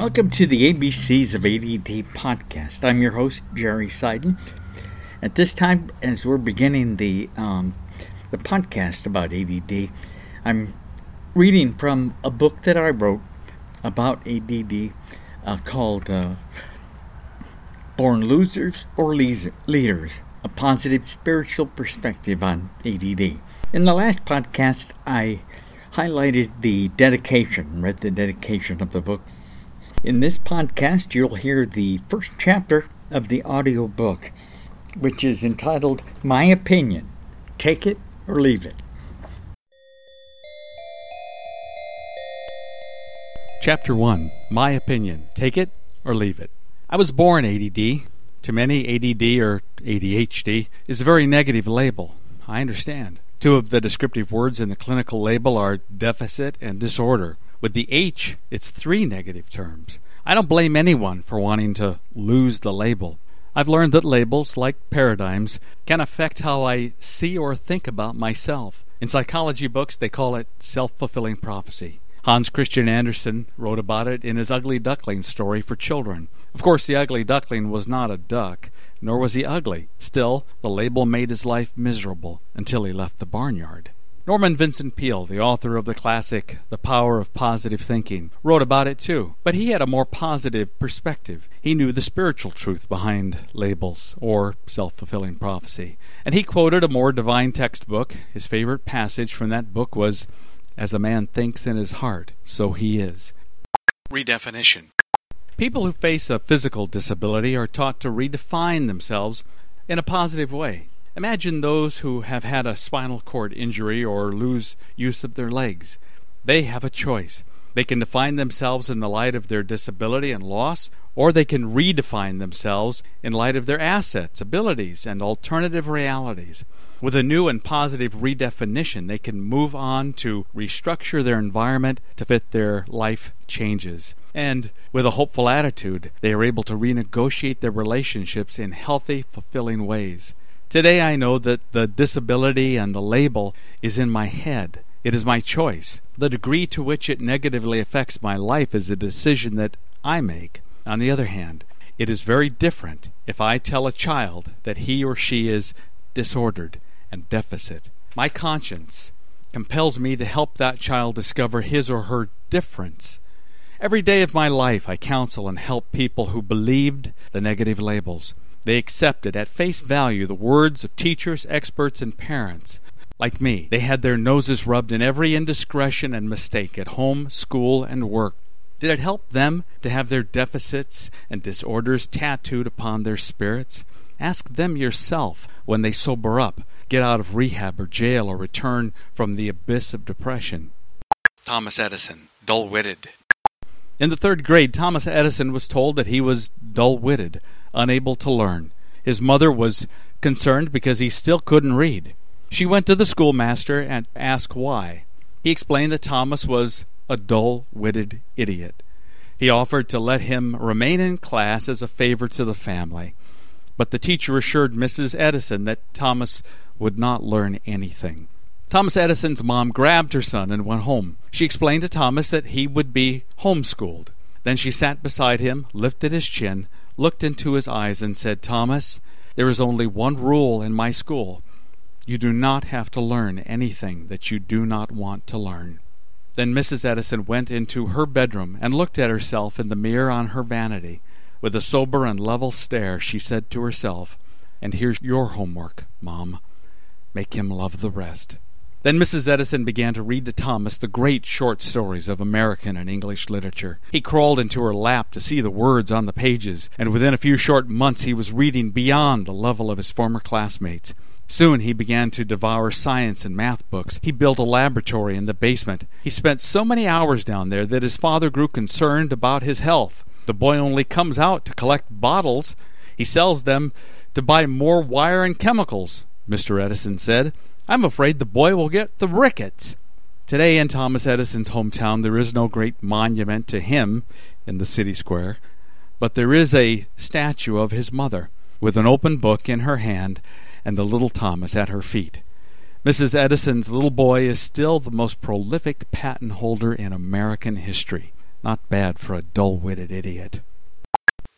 Welcome to the ABCs of ADD podcast. I'm your host, Jerry Seiden. At this time, as we're beginning the um, the podcast about ADD, I'm reading from a book that I wrote about ADD uh, called uh, Born Losers or Leaders A Positive Spiritual Perspective on ADD. In the last podcast, I highlighted the dedication, read the dedication of the book. In this podcast, you'll hear the first chapter of the audio book, which is entitled My Opinion Take It or Leave It. Chapter 1 My Opinion Take It or Leave It. I was born ADD. To many, ADD or ADHD is a very negative label. I understand. Two of the descriptive words in the clinical label are deficit and disorder. With the H, it's three negative terms. I don't blame anyone for wanting to lose the label. I've learned that labels, like paradigms, can affect how I see or think about myself. In psychology books, they call it self fulfilling prophecy. Hans Christian Andersen wrote about it in his Ugly Duckling story for children. Of course, the ugly duckling was not a duck, nor was he ugly. Still, the label made his life miserable until he left the barnyard. Norman Vincent Peale, the author of the classic The Power of Positive Thinking, wrote about it too, but he had a more positive perspective. He knew the spiritual truth behind labels, or self fulfilling prophecy. And he quoted a more divine textbook. His favorite passage from that book was, As a man thinks in his heart, so he is. Redefinition People who face a physical disability are taught to redefine themselves in a positive way. Imagine those who have had a spinal cord injury or lose use of their legs. They have a choice. They can define themselves in the light of their disability and loss, or they can redefine themselves in light of their assets, abilities, and alternative realities. With a new and positive redefinition, they can move on to restructure their environment to fit their life changes. And with a hopeful attitude, they are able to renegotiate their relationships in healthy, fulfilling ways. Today I know that the disability and the label is in my head. It is my choice. The degree to which it negatively affects my life is a decision that I make. On the other hand, it is very different if I tell a child that he or she is disordered and deficit. My conscience compels me to help that child discover his or her difference. Every day of my life, I counsel and help people who believed the negative labels. They accepted at face value the words of teachers, experts, and parents. Like me, they had their noses rubbed in every indiscretion and mistake at home, school, and work. Did it help them to have their deficits and disorders tattooed upon their spirits? Ask them yourself when they sober up, get out of rehab or jail, or return from the abyss of depression. Thomas Edison, dull witted. In the third grade, Thomas Edison was told that he was dull witted unable to learn. His mother was concerned because he still couldn't read. She went to the schoolmaster and asked why. He explained that Thomas was a dull witted idiot. He offered to let him remain in class as a favor to the family. But the teacher assured Mrs. Edison that Thomas would not learn anything. Thomas Edison's mom grabbed her son and went home. She explained to Thomas that he would be homeschooled. Then she sat beside him, lifted his chin, looked into his eyes, and said, Thomas, there is only one rule in my school. You do not have to learn anything that you do not want to learn. Then Mrs. Edison went into her bedroom and looked at herself in the mirror on her vanity. With a sober and level stare, she said to herself, And here's your homework, Mom. Make him love the rest. Then Mrs. Edison began to read to Thomas the great short stories of American and English literature. He crawled into her lap to see the words on the pages, and within a few short months he was reading beyond the level of his former classmates. Soon he began to devour science and math books. He built a laboratory in the basement. He spent so many hours down there that his father grew concerned about his health. The boy only comes out to collect bottles. He sells them to buy more wire and chemicals, Mr. Edison said. I'm afraid the boy will get the rickets. Today in Thomas Edison's hometown, there is no great monument to him in the city square, but there is a statue of his mother, with an open book in her hand and the little Thomas at her feet. Mrs. Edison's little boy is still the most prolific patent holder in American history. Not bad for a dull witted idiot.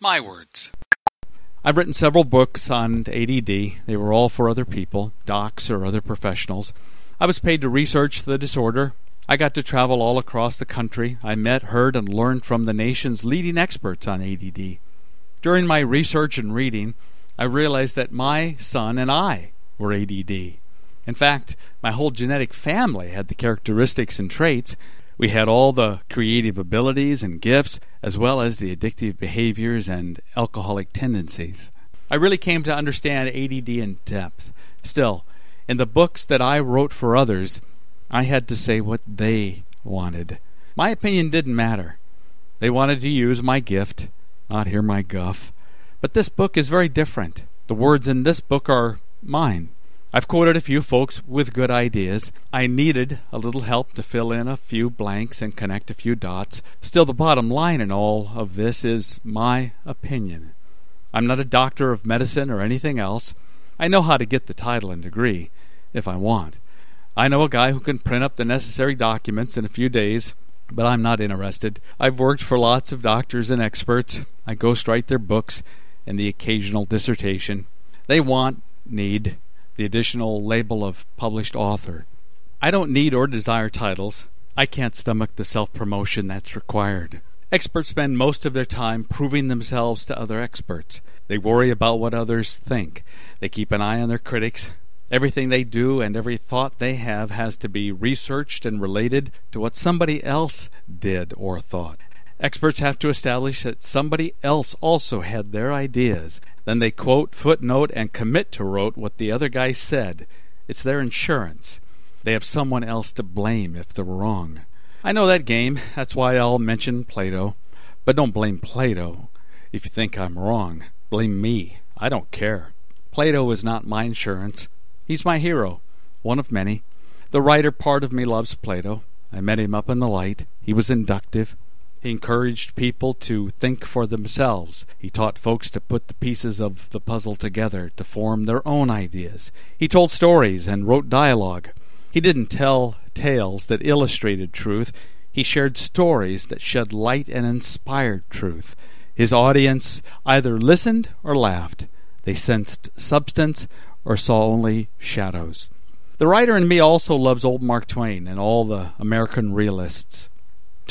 My words. I've written several books on ADD. They were all for other people, docs or other professionals. I was paid to research the disorder. I got to travel all across the country. I met, heard, and learned from the nation's leading experts on ADD. During my research and reading, I realized that my son and I were ADD. In fact, my whole genetic family had the characteristics and traits. We had all the creative abilities and gifts, as well as the addictive behaviors and alcoholic tendencies. I really came to understand ADD in depth. Still, in the books that I wrote for others, I had to say what they wanted. My opinion didn't matter. They wanted to use my gift, not hear my guff. But this book is very different. The words in this book are mine. I've quoted a few folks with good ideas. I needed a little help to fill in a few blanks and connect a few dots. Still, the bottom line in all of this is my opinion. I'm not a doctor of medicine or anything else. I know how to get the title and degree, if I want. I know a guy who can print up the necessary documents in a few days, but I'm not interested. I've worked for lots of doctors and experts. I ghostwrite their books and the occasional dissertation. They want, need, the additional label of published author. I don't need or desire titles. I can't stomach the self promotion that's required. Experts spend most of their time proving themselves to other experts. They worry about what others think. They keep an eye on their critics. Everything they do and every thought they have has to be researched and related to what somebody else did or thought. Experts have to establish that somebody else also had their ideas. Then they quote, footnote, and commit to rote what the other guy said. It's their insurance. They have someone else to blame if they're wrong. I know that game. That's why I'll mention Plato. But don't blame Plato. If you think I'm wrong, blame me. I don't care. Plato is not my insurance. He's my hero, one of many. The writer part of me loves Plato. I met him up in the light. He was inductive. He encouraged people to think for themselves. He taught folks to put the pieces of the puzzle together to form their own ideas. He told stories and wrote dialogue. He didn't tell tales that illustrated truth. He shared stories that shed light and inspired truth. His audience either listened or laughed. They sensed substance or saw only shadows. The writer in me also loves old Mark Twain and all the American realists.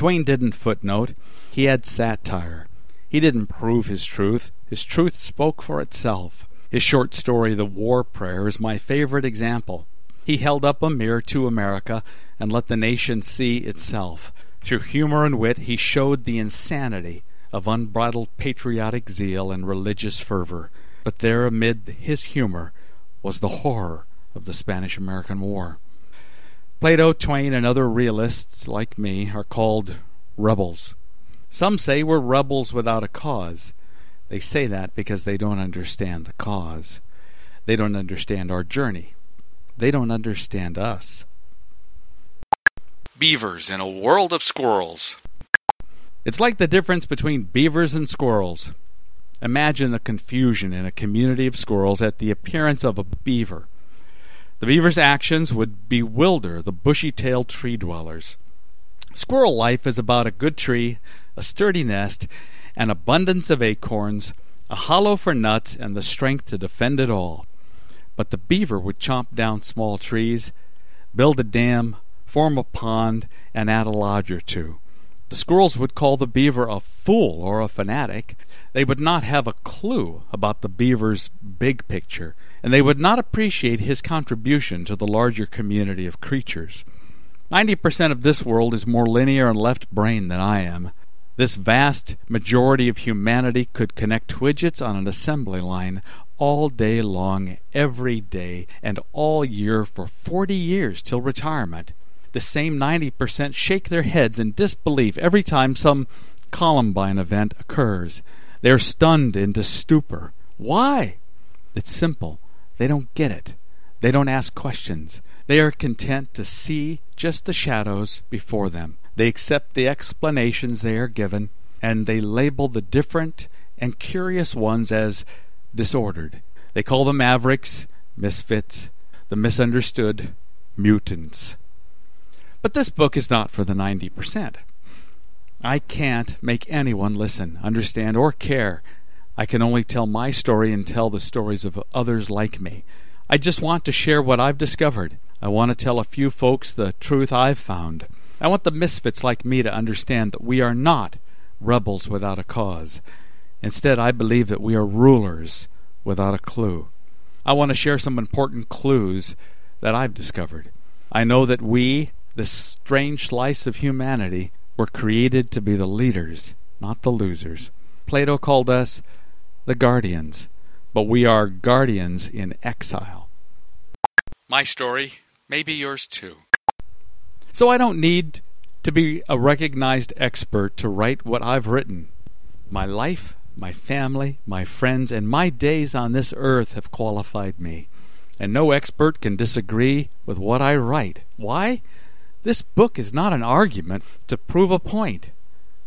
Twain didn't footnote, he had satire. He didn't prove his truth, his truth spoke for itself. His short story, The War Prayer, is my favorite example. He held up a mirror to America and let the nation see itself. Through humor and wit, he showed the insanity of unbridled patriotic zeal and religious fervor. But there, amid his humor, was the horror of the Spanish American War. Plato, Twain, and other realists like me are called rebels. Some say we're rebels without a cause. They say that because they don't understand the cause. They don't understand our journey. They don't understand us. Beavers in a world of squirrels. It's like the difference between beavers and squirrels. Imagine the confusion in a community of squirrels at the appearance of a beaver. The beaver's actions would bewilder the bushy tailed tree dwellers. Squirrel life is about a good tree, a sturdy nest, an abundance of acorns, a hollow for nuts, and the strength to defend it all. But the beaver would chomp down small trees, build a dam, form a pond, and add a lodge or two. The squirrels would call the beaver a fool or a fanatic. They would not have a clue about the beaver's big picture and they would not appreciate his contribution to the larger community of creatures. Ninety percent of this world is more linear and left brain than I am. This vast majority of humanity could connect widgets on an assembly line all day long, every day, and all year for forty years till retirement. The same ninety percent shake their heads in disbelief every time some Columbine event occurs. They are stunned into stupor. Why? It's simple. They don't get it. They don't ask questions. They are content to see just the shadows before them. They accept the explanations they are given, and they label the different and curious ones as disordered. They call them mavericks, misfits, the misunderstood, mutants. But this book is not for the 90%. I can't make anyone listen, understand, or care. I can only tell my story and tell the stories of others like me. I just want to share what I've discovered. I want to tell a few folks the truth I've found. I want the misfits like me to understand that we are not rebels without a cause. Instead, I believe that we are rulers without a clue. I want to share some important clues that I've discovered. I know that we, this strange slice of humanity, were created to be the leaders, not the losers. Plato called us the guardians, but we are guardians in exile. My story may be yours too. So I don't need to be a recognized expert to write what I've written. My life, my family, my friends, and my days on this earth have qualified me. And no expert can disagree with what I write. Why? This book is not an argument to prove a point.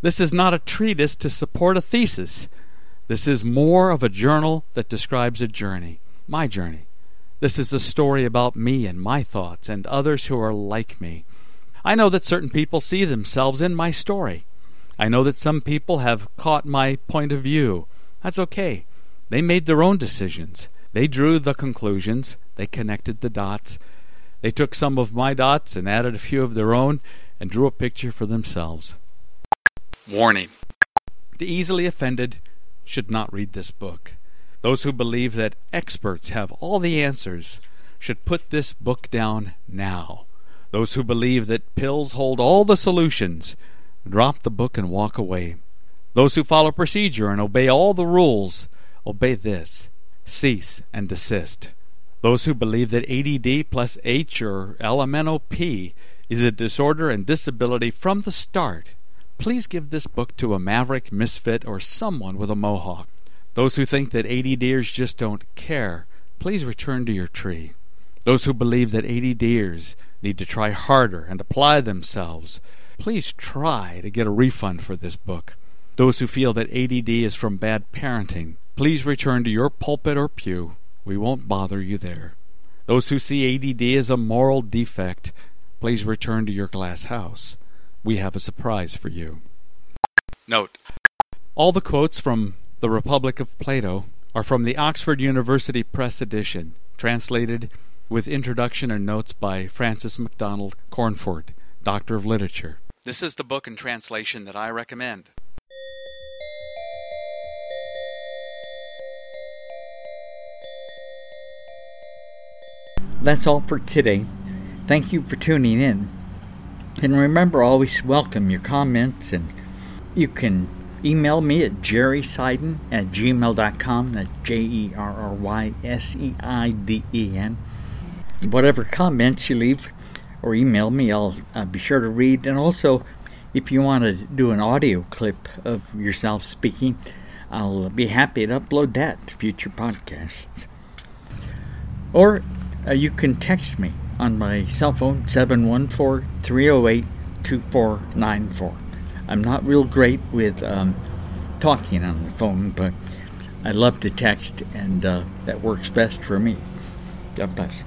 This is not a treatise to support a thesis. This is more of a journal that describes a journey, my journey. This is a story about me and my thoughts and others who are like me. I know that certain people see themselves in my story. I know that some people have caught my point of view. That's okay. They made their own decisions. They drew the conclusions. They connected the dots. They took some of my dots and added a few of their own and drew a picture for themselves. Warning The easily offended should not read this book. Those who believe that experts have all the answers should put this book down now. Those who believe that pills hold all the solutions drop the book and walk away. Those who follow procedure and obey all the rules obey this cease and desist. Those who believe that ADD plus H or LMNOP is a disorder and disability from the start, please give this book to a maverick, misfit, or someone with a mohawk. Those who think that ADDers just don't care, please return to your tree. Those who believe that ADDers need to try harder and apply themselves, please try to get a refund for this book. Those who feel that ADD is from bad parenting, please return to your pulpit or pew. We won't bother you there. Those who see ADD as a moral defect, please return to your glass house. We have a surprise for you. Note All the quotes from The Republic of Plato are from the Oxford University Press edition, translated with introduction and notes by Francis MacDonald Cornford, Doctor of Literature. This is the book and translation that I recommend. That's all for today. Thank you for tuning in. And remember, always welcome your comments, and you can email me at jerryseiden at gmail.com. That's J E R R Y S E I D E N whatever comments you leave or email me, I'll uh, be sure to read. And also, if you want to do an audio clip of yourself speaking, I'll be happy to upload that to future podcasts. Or uh, you can text me on my cell phone, 714 308 2494. I'm not real great with um, talking on the phone, but I love to text, and uh, that works best for me. God bless.